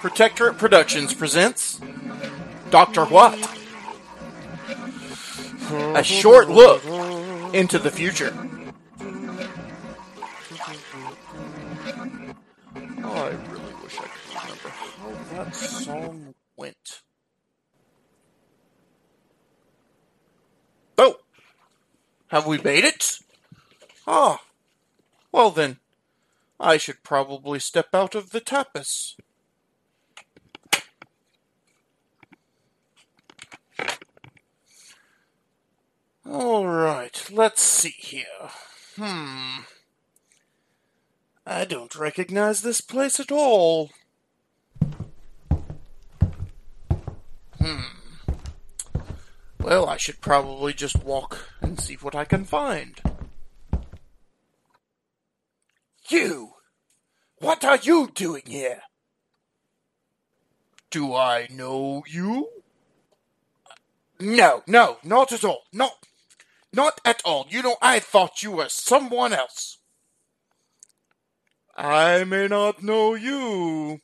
Protectorate Productions presents Dr. What? A short look into the future. I really wish I could remember how that song went. Oh! Have we made it? Ah. Well then, I should probably step out of the tapas. All right, let's see here. Hmm. I don't recognize this place at all. Hmm. Well, I should probably just walk and see what I can find. You! What are you doing here? Do I know you? No, no, not at all. Not, not at all. You know, I thought you were someone else. I may not know you,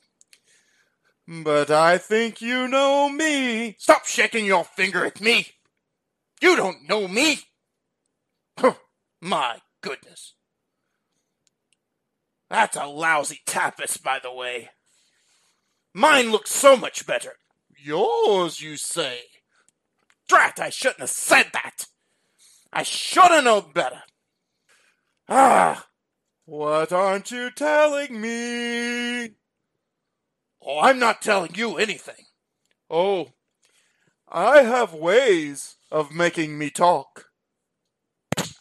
but I think you know me. Stop shaking your finger at me. You don't know me. My goodness. That's a lousy tapas, by the way. Mine looks so much better. Yours, you say? Drat, I shouldn't have said that. I should have known better. Ah, what aren't you telling me? Oh, I'm not telling you anything. Oh, I have ways of making me talk.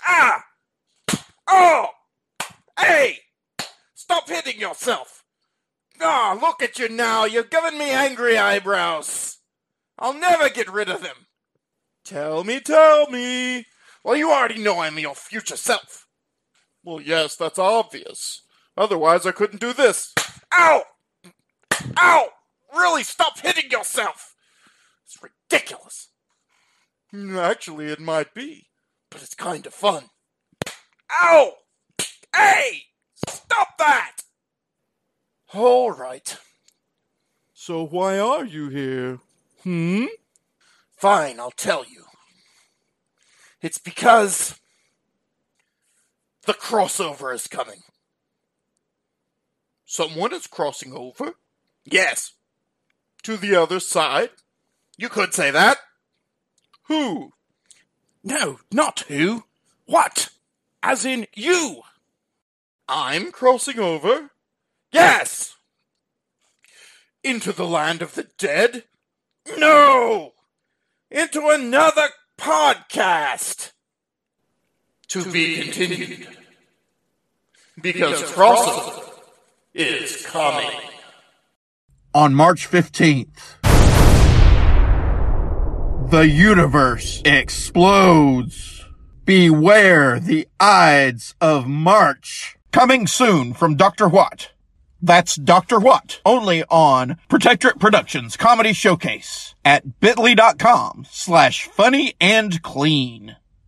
Ah! Oh! Hey! Stop hitting yourself! Ah, oh, look at you now. You've given me angry eyebrows. I'll never get rid of them. Tell me, tell me. Well, you already know I'm your future self. Well, yes, that's obvious. Otherwise, I couldn't do this. Ow! Ow! Really, stop hitting yourself! It's ridiculous. Actually, it might be, but it's kind of fun. Ow! Hey! Stop that! All right. So why are you here? Hmm? Fine, I'll tell you. It's because the crossover is coming. Someone is crossing over? Yes. To the other side? You could say that. Who? No, not who. What? As in you. I'm crossing over? Yes! Into the land of the dead? No! Into another podcast! To be continued. Because crossover is coming. On March 15th, the universe explodes. Beware the Ides of March. Coming soon from Dr. What. That's Dr. What, only on Protectorate Productions Comedy Showcase at bit.ly.com slash funny and clean.